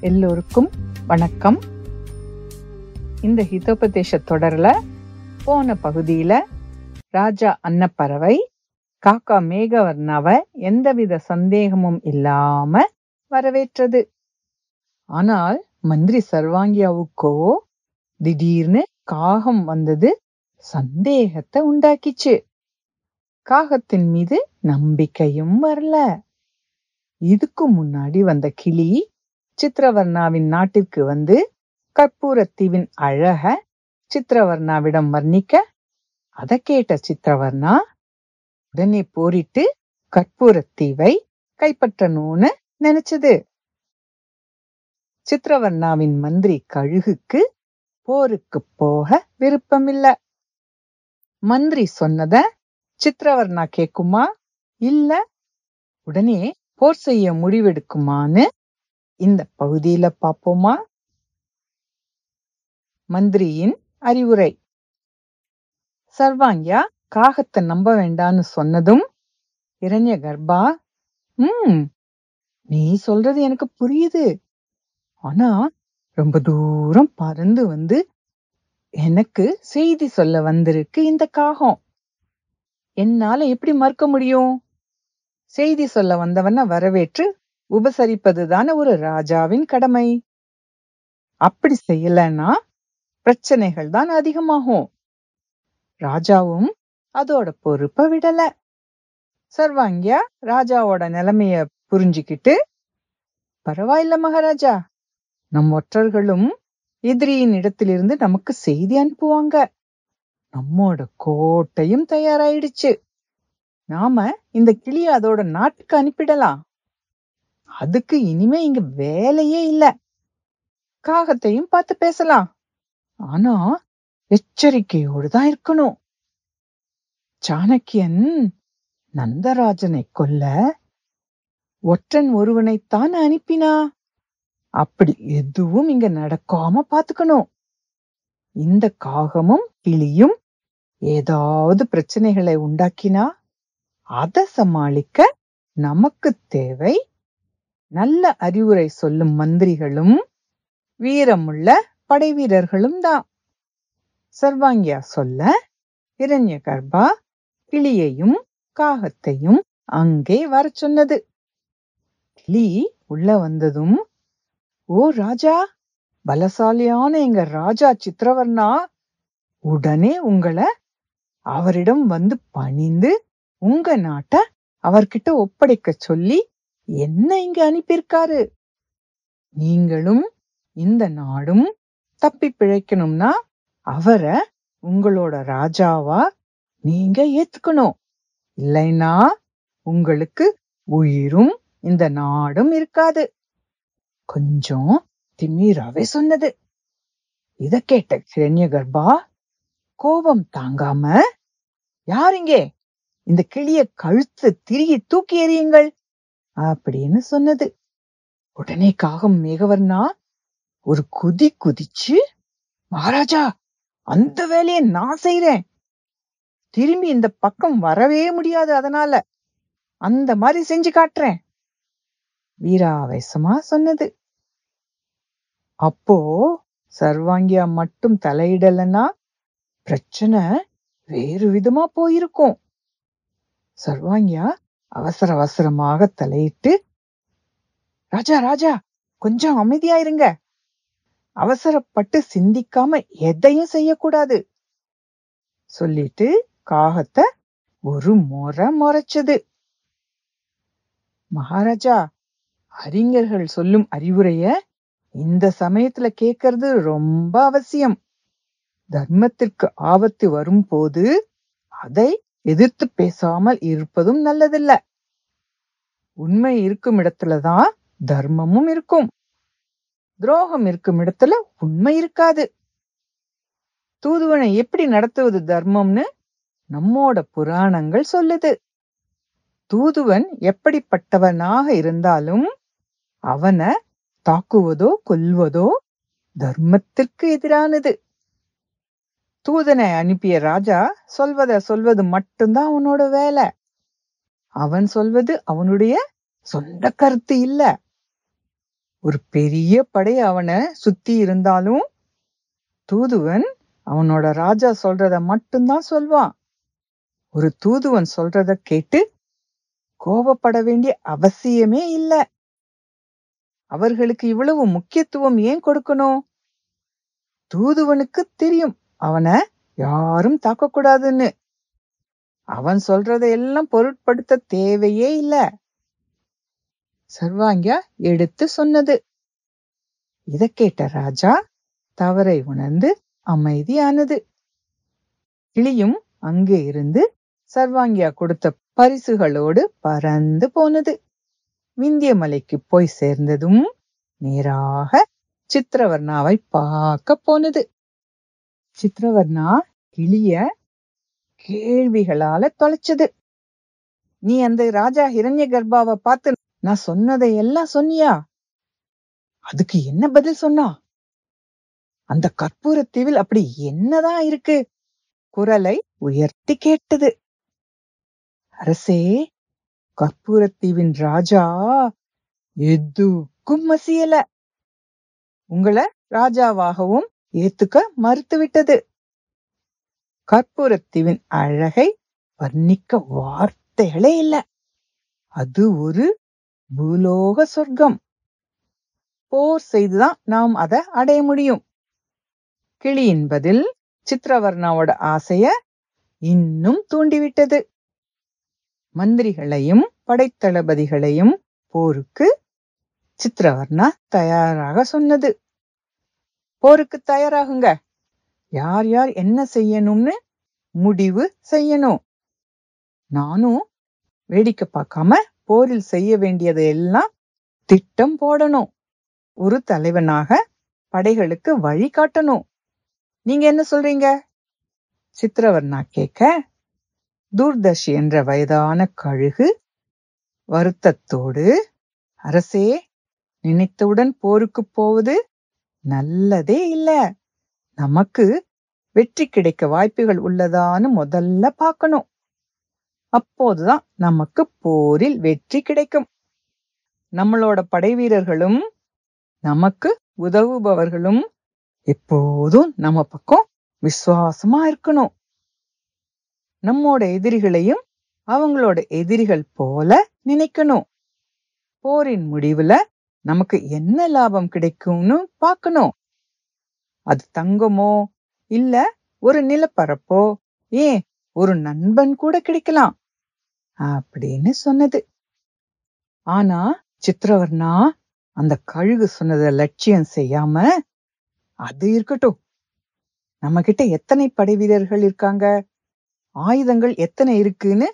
எல்லோருக்கும் வணக்கம். இந்த ஹிதோபதேச தொடர்ல போன பகுதியில ராஜா அன்னப்பறவை காக்கா மேகவர்ணாவை எந்தவித சந்தேகமும் இல்லாம வரவேற்றது. ஆனால் மந்திரி சர்வாங்கியாவுக்கோ திடீர்னு காகம் வந்தது சந்தேகத்தை உண்டாக்கிச்சு. காகத்தின் மீது நம்பிக்கையும் வரல. இதுக்கு முன்னாடி வந்த கிளி சித்திரவர்ணாவின் நாட்டிற்கு வந்து கற்பூரத்தீவின் அழக சித்திரவர்ணாவிடம் வர்ணிக்க அதை கேட்ட சித்திரவர்ணா உடனே போரிட்டு கற்பூரத்தீவை கைப்பற்றணும்னு நினைச்சது. சித்திரவர்ணாவின் மந்திரி கழுகுக்கு போருக்கு போக விருப்பமில்ல. மந்திரி சொன்னத சித்திரவர்ணா கேக்குமா? இல்ல. உடனே போர் செய்ய முடிவெடுக்குமான்னு இந்த பகுதியில பாப்போமா மந்திரியின் அறிவுரை. சர்வாங்கியா காகத்தை நம்ப வேண்டான்னு சொன்னதும் இரண்ய கர்ப்பா? உம் நீ சொல்றது எனக்கு புரியுது. ஆனா ரொம்ப தூரம் பறந்து வந்து எனக்கு செய்தி சொல்ல வந்திருக்கு இந்த காகம். என்னால எப்படி மறுக்க முடியும்? செய்தி சொல்ல வந்தவன வரவேற்று உபசரிப்பதுதான ஒரு ராஜாவின் கடமை. அப்படி செய்யலன்னா பிரச்சனைகள் தான் அதிகமாகும். ராஜாவும் அதோட பொறுப்ப விடல. சர்வாங்கியா ராஜாவோட நிலைமைய புரிஞ்சுக்கிட்டு பரவாயில்ல மகாராஜா நம் ஒற்றர்களும் எதிரியின் இடத்திலிருந்து நமக்கு செய்தி அனுப்புவாங்க. நம்மோட கோட்டையும் தயாராயிடுச்சு. நாம இந்த கிளிய அதோட நாட்டுக்கு அனுப்பிடலாம். அதுக்கு இனிமே இங்க வேலையே இல்ல. காகத்தையும் பார்த்து பேசலாம். ஆனா எச்சரிக்கையோடு தான் இருக்கணும். சாணக்கியன் நந்தராஜனை கொல்ல ஒற்றன் ஒருவனைத்தான் அனுப்பினா? அப்படி எதுவும் இங்க நடக்காம பாத்துக்கணும் இந்த காகமும் கிளியும் ஏதாவது பிரச்சனைகளை உண்டாக்கினா அத சமாளிக்க நமக்கு தேவை நல்ல அறிவுரை சொல்லும் மந்திரிகளும் வீரமுள்ள படை வீரர்களும் தான் சர்வாங்கியா சொல்ல இரண்ய கர்ப்பா கிளியையும் காகத்தையும் அங்கே வர சொன்னது. கிளி உள்ள வந்ததும் ஓ ராஜா பலசாலியான எங்க ராஜா சித்திரவர்ணா உடனே உங்களை அவரிடம் வந்து பணிந்து உங்க நாட்ட அவர்கிட்ட ஒப்படைக்க சொல்லி என்ன இங்க அனுப்பியிருக்காரு? நீங்களும் இந்த நாடும் தப்பி பிழைக்கணும்னா அவரை உங்களோட ராஜாவா நீங்க ஏத்துக்கணும். இல்லைன்னா உங்களுக்கு உயிரும் இந்த நாடும் இருக்காது. கொஞ்சம் திமீராவே சொன்னது. இத கேட்ட கிரண்ய கர்ப்பா கோபம் தாங்காம யாருங்க இந்த கிளிய கழுத்து திருகி தூக்கி எறியுங்கள். அப்படின்னு சொன்னது. உடனே காகம் மேகவர்ணா ஒரு குதி குதிச்சு மகாராஜா அந்த வேலையை நான் செய்யறேன் திரும்பி இந்த பக்கம் வரவே முடியாது அதனால. அந்த மாதிரி செஞ்சு காட்டுறேன். வீராவேசமா சொன்னது. அப்போ சர்வாங்கியா மட்டும் தலையிடலன்னா பிரச்சனை வேறு விதமா போயிருக்கும். சர்வாங்கியா அவசர அவசரமாக தலையிட்டு ராஜா ராஜா கொஞ்சம் அமைதியா இருங்க அவசரப்பட்டு சிந்திக்காம எதையும் செய்யக்கூடாது. சொல்லிட்டு காகத்தை ஒரு முறை முறைச்சது. மகாராஜா அறிஞர்கள் சொல்லும் அறிவுரைய இந்த சமயத்துல கேட்கறது ரொம்ப அவசியம். தர்மத்திற்கு ஆபத்து வரும்போது அதை எதிர்த்து பேசாமல் இருப்பதும் நல்லதில்ல. உண்மை இருக்கும் இடத்துலதான் தர்மமும் இருக்கும். துரோகம் இருக்கும் இடத்துல உண்மை இருக்காது. தூதுவனை எப்படி நடத்துவது தர்மம்னு நம்மோட புராணங்கள் சொல்லுது. தூதுவன் எப்படிப்பட்டவனாக இருந்தாலும் அவனை தாக்குவதோ கொல்வதோ தர்மத்திற்கு எதிரானது. தூதனை அனுப்பிய ராஜா சொல்வத சொல்வது மட்டும்தான் அவனோட வேலை. அவன் சொல்வது அவனுடைய சொந்த கருத்து இல்ல. ஒரு பெரிய படை அவனை சுத்தி இருந்தாலும் தூதுவன் அவனோட ராஜா சொல்றத மட்டும்தான் சொல்வான். ஒரு தூதுவன் சொல்றத கேட்டு கோபப்பட வேண்டிய அவசியமே இல்ல. அவர்களுக்கு இவ்வளவு முக்கியத்துவம் ஏன் கொடுக்கணும்? தூதுவனுக்கு தெரியும் அவனை யாரும் தாக்கக்கூடாதுன்னு. அவன் சொல்றதை எல்லாம் பொருட்படுத்த தேவையே இல்ல. சர்வாங்கியா எடுத்து சொன்னது. இத கேட்ட ராஜா தவறை உணர்ந்து அமைதியானது. கிளியும் அங்கே இருந்து சர்வாங்கியா கொடுத்த பரிசுகளோடு பறந்து போனது. விந்திய மலைக்கு போய் சேர்ந்ததும் நேராக சித்திரவர்ணாவை பார்க்க போனது. சித்திரவர்ணா கிளிய கேள்விகளால தொலைச்சது. நீ அந்த ராஜா ஹிரண்ய கர்ப்பாவை பார்த்து நான் சொன்னதை எல்லாம் சொன்னியா? அதுக்கு என்ன பதில் சொன்னா? அந்த கற்பூரத்தீவில் அப்படி என்னதான் இருக்கு? குரலை உயர்த்தி கேட்டது. அரசே கற்பூரத்தீவின் ராஜா எதுக்கும் மசியல. உங்களை ராஜாவாகவும் ஏத்துக்க மறுத்துவிட்டது. கற்பூரத்தீவின் அழகை வர்ணிக்க வார்த்தைகளே இல்ல. அது ஒரு பூலோக சொர்க்கம். போர் செய்துதான் நாம் அதை அடைய முடியும். கிளியின் பதில் சித்திரவர்ணாவோட ஆசைய இன்னும் தூண்டிவிட்டது. மந்திரிகளையும் படைத்தளபதிகளையும் போருக்கு சித்திரவர்ணா தயாராக சொன்னது. போருக்கு தயாராகுங்க. யார் யார் என்ன செய்யணும்னு முடிவு செய்யணும். நானும் வேடிக்கை பார்க்காம போரில் செய்ய வேண்டியதை எல்லாம் திட்டம் போடணும். ஒரு தலைவனாக படைகளுக்கு வழி காட்டணும். நீங்க என்ன சொல்றீங்க? சித்திரவர்ணா கேட்க தூர்தர்ஷி என்ற வயதான கழுகு வருத்தத்தோடு அரசே நினைத்தவுடன் போருக்கு போவது நல்லதே இல்ல. நமக்கு வெற்றி கிடைக்க வாய்ப்புகள் உள்ளதான்னு முதல்ல பார்க்கணும். அப்போதுதான் நமக்கு போரில் வெற்றி கிடைக்கும். நம்மளோட படை வீரர்களும் நமக்கு உதவுபவர்களும் எப்போதும் நம்ம பக்கம் விசுவாசமா இருக்கணும். நம்மோட எதிரிகளையும் அவங்களோட எதிரிகள் போல நினைக்கணும். போரின் முடிவுல நமக்கு என்ன லாபம் கிடைக்கும்னு பார்க்கணும். அது தங்கமோ இல்ல ஒரு நிலப்பரப்போ ஏன் ஒரு நண்பன் கூட கிடைக்கலாம் அப்படின்னு சொன்னது. ஆனா சித்திரவர்ணா அந்த கழுகு சொன்னதை லட்சியம் செய்யாம அது இருக்கட்டும். நம்ம கிட்ட எத்தனை படை வீரர்கள் இருக்காங்க? ஆயுதங்கள் எத்தனை இருக்குன்னு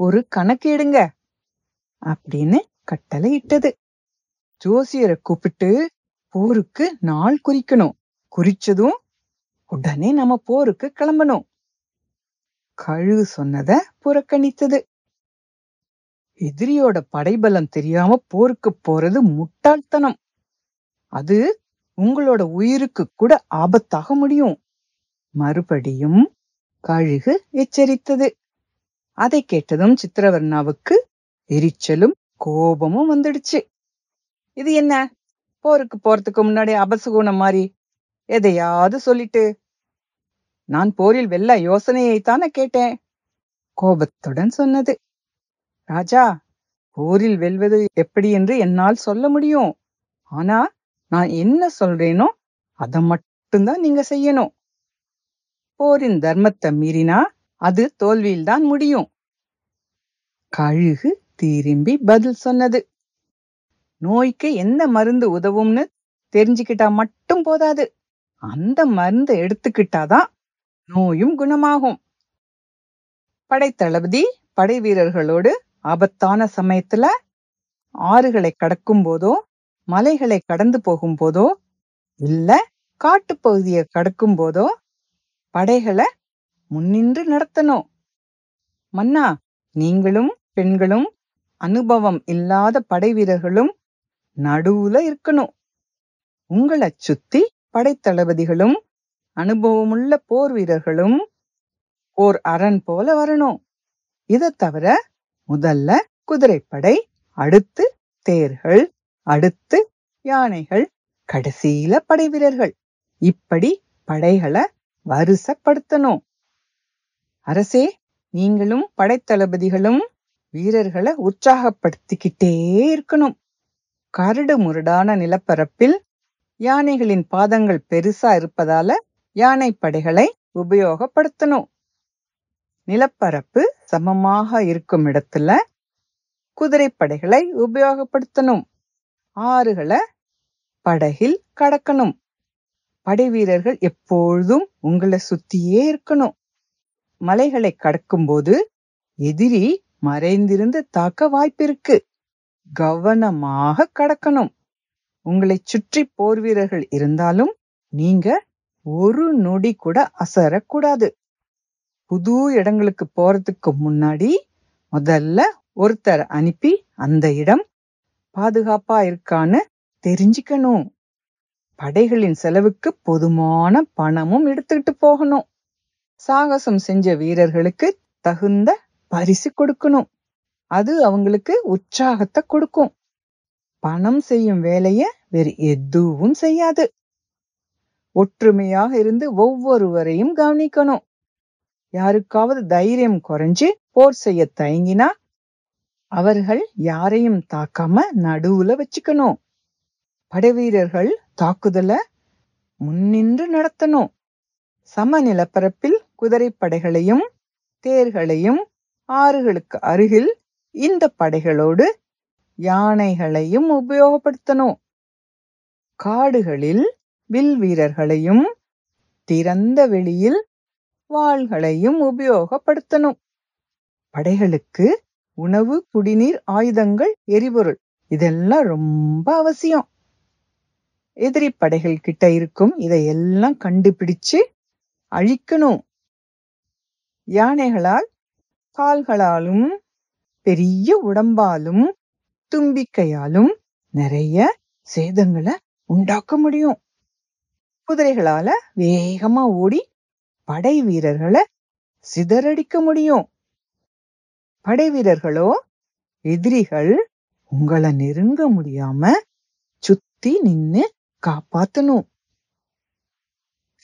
ஒரு கணக்கு எடுங்க அப்படின்னு கட்டளை இட்டது. ஜோசியரை கூப்பிட்டு போருக்கு நாள் குறிக்கணும். குறிச்சதும் உடனே நம்ம போருக்கு கிளம்பணும். கழுகு சொன்னத புறக்கணித்தது. எதிரியோட படைபலம் தெரியாம போருக்கு போறது முட்டாள்தனம். அது உங்களோட உயிருக்கு கூட ஆபத்தாக முடியும். மறுபடியும் கழுகு எச்சரித்தது. அதை கேட்டதும் சித்திரவர்ணாவுக்கு எரிச்சலும் கோபமும் வந்துடுச்சு. இது என்ன? போருக்கு போறதுக்கு முன்னாடி அபசகுணம் மாதிரி எதையாவது சொல்லிட்டு. நான் போரில் வெல்ல யோசனையை தானே கேட்டேன். கோபத்துடன் சொன்னது. ராஜா போரில் வெல்வது எப்படி என்று என்னால் சொல்ல முடியும். ஆனா நான் என்ன சொல்றேனோ அதை மட்டும்தான் நீங்க செய்யணும். போரின் தர்மத்தை மீறினா அது தோல்வியில்தான் முடியும். கழுகு திரும்பி பதில் சொன்னது. நோய்க்கு எந்த மருந்து உதவும்னு தெரிஞ்சுக்கிட்டா மட்டும் போதாது. அந்த மருந்தை எடுத்துக்கிட்டாதான் நோயும் குணமாகும். படைத்தளபதி படை வீரர்களோடு ஆபத்தான சமயத்துல ஆறுகளை கடக்கும் போதோ மலைகளை கடந்து போகும் போதோ இல்ல காட்டுப்பகுதியை கடக்கும் போதோ படைகளை முன்னின்று நடத்தணும். மன்னா நீங்களும் பெண்களும் அனுபவம் இல்லாத படை வீரர்களும் நடுவுல இருக்கணும். உங்களை சுத்தி படைத்தளபதிகளும் அனுபவமுள்ள போர் வீரர்களும் ஓர் அரண் போல வரணும். இத தவிர முதல்ல குதிரைப்படை அடுத்து தேர்கள் அடுத்து யானைகள் கடைசியில படை வீரர்கள். இப்படி படைகளை வருசப்படுத்தணும். அரசே நீங்களும் படைத்தளபதிகளும் வீரர்களை உற்சாகப்படுத்திக்கிட்டே இருக்கணும். கரடு முரடான நிலப்பரப்பில் யானைகளின் பாதங்கள் பெருசா இருப்பதால யானை படைகளை உபயோகப்படுத்தணும். நிலப்பரப்பு சமமாக இருக்கும் இடத்துல குதிரை படைகளை உபயோகப்படுத்தணும். ஆறுகளை படகில் கடக்கணும். படை வீரர்கள் எப்பொழுதும் உங்களை சுத்தியே இருக்கணும். மலைகளை கடக்கும்போது எதிரி மறைந்திருந்து தாக்க வாய்ப்பிருக்கு. கவனமாக கடக்கணும். உங்களை சுற்றி போர் வீரர்கள் இருந்தாலும் நீங்க ஒரு நொடி கூட அசரக்கூடாது. புது இடங்களுக்கு போறதுக்கு முன்னாடி முதல்ல ஒருத்தரை அனுப்பி அந்த இடம் பாதுகாப்பா இருக்கான்னு தெரிஞ்சுக்கணும். படைகளின் செலவுக்கு போதுமான பணமும் எடுத்துக்கிட்டு போகணும். சாகசம் செஞ்ச வீரர்களுக்கு தகுந்த பரிசு கொடுக்கணும். அது அவங்களுக்கு உற்சாகத்தை கொடுக்கும். பணம் செய்யும் வேலைய வேறு எதுவும் செய்யாது. ஒற்றுமையாக இருந்து ஒவ்வொருவரையும் கவனிக்கணும். யாருக்காவது தைரியம் குறைஞ்சு போர் செய்ய தயங்கினா அவர்கள் யாரையும் தாக்காம நடுவுல வச்சுக்கணும். படைவீரர்கள் தாக்குதல முன்னின்று நடத்தணும். சம நிலப்பரப்பில் குதிரை படைகளையும் தேர்களையும் ஆறுகளுக்கு அருகில் இந்த படைகளோடு யானைகளையும் உபயோகப்படுத்தணும். காடுகளில் வில் வீரர்களையும் திறந்த வெளியில் வாள்களையும் உபயோகப்படுத்தணும். படைகளுக்கு உணவு குடிநீர் ஆயுதங்கள் எரிபொருள் இதெல்லாம் ரொம்ப அவசியம். எதிரி படைகள் கிட்ட இருக்கும் இதையெல்லாம் கண்டுபிடிச்சு அழிக்கணும். யானைகளால் கால்களாலும் பெரிய உடம்பாலும் தும்பிக்கையாலும் நிறைய சேதங்களை உண்டாக்க முடியும். குதிரைகளால வேகமா ஓடி படை வீரர்களை சிதறடிக்க முடியும். படை வீரர்களோ எதிரிகள் உங்களை நெருங்க முடியாம சுத்தி நின்னு காப்பாத்தணும்.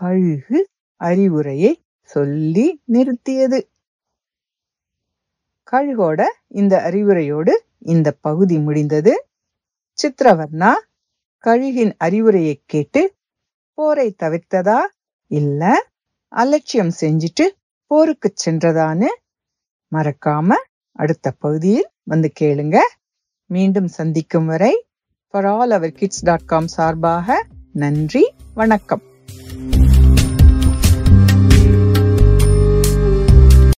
அழுகு அறிவுரையை சொல்லி நிறுத்தியது. கழுகோட இந்த அறிவுரையோடு இந்த பகுதி முடிந்தது. சித்திரவர்ணா கழுகின் அறிவுரையை கேட்டு போரை தவிர்த்ததா? இல்ல அலட்சியம் செஞ்சுட்டு போருக்கு சென்றதான்னு மறக்காம அடுத்த பகுதியில் வந்து கேளுங்க. மீண்டும் சந்திக்கும் வரை for all our kids dot com சார்பாக நன்றி வணக்கம்.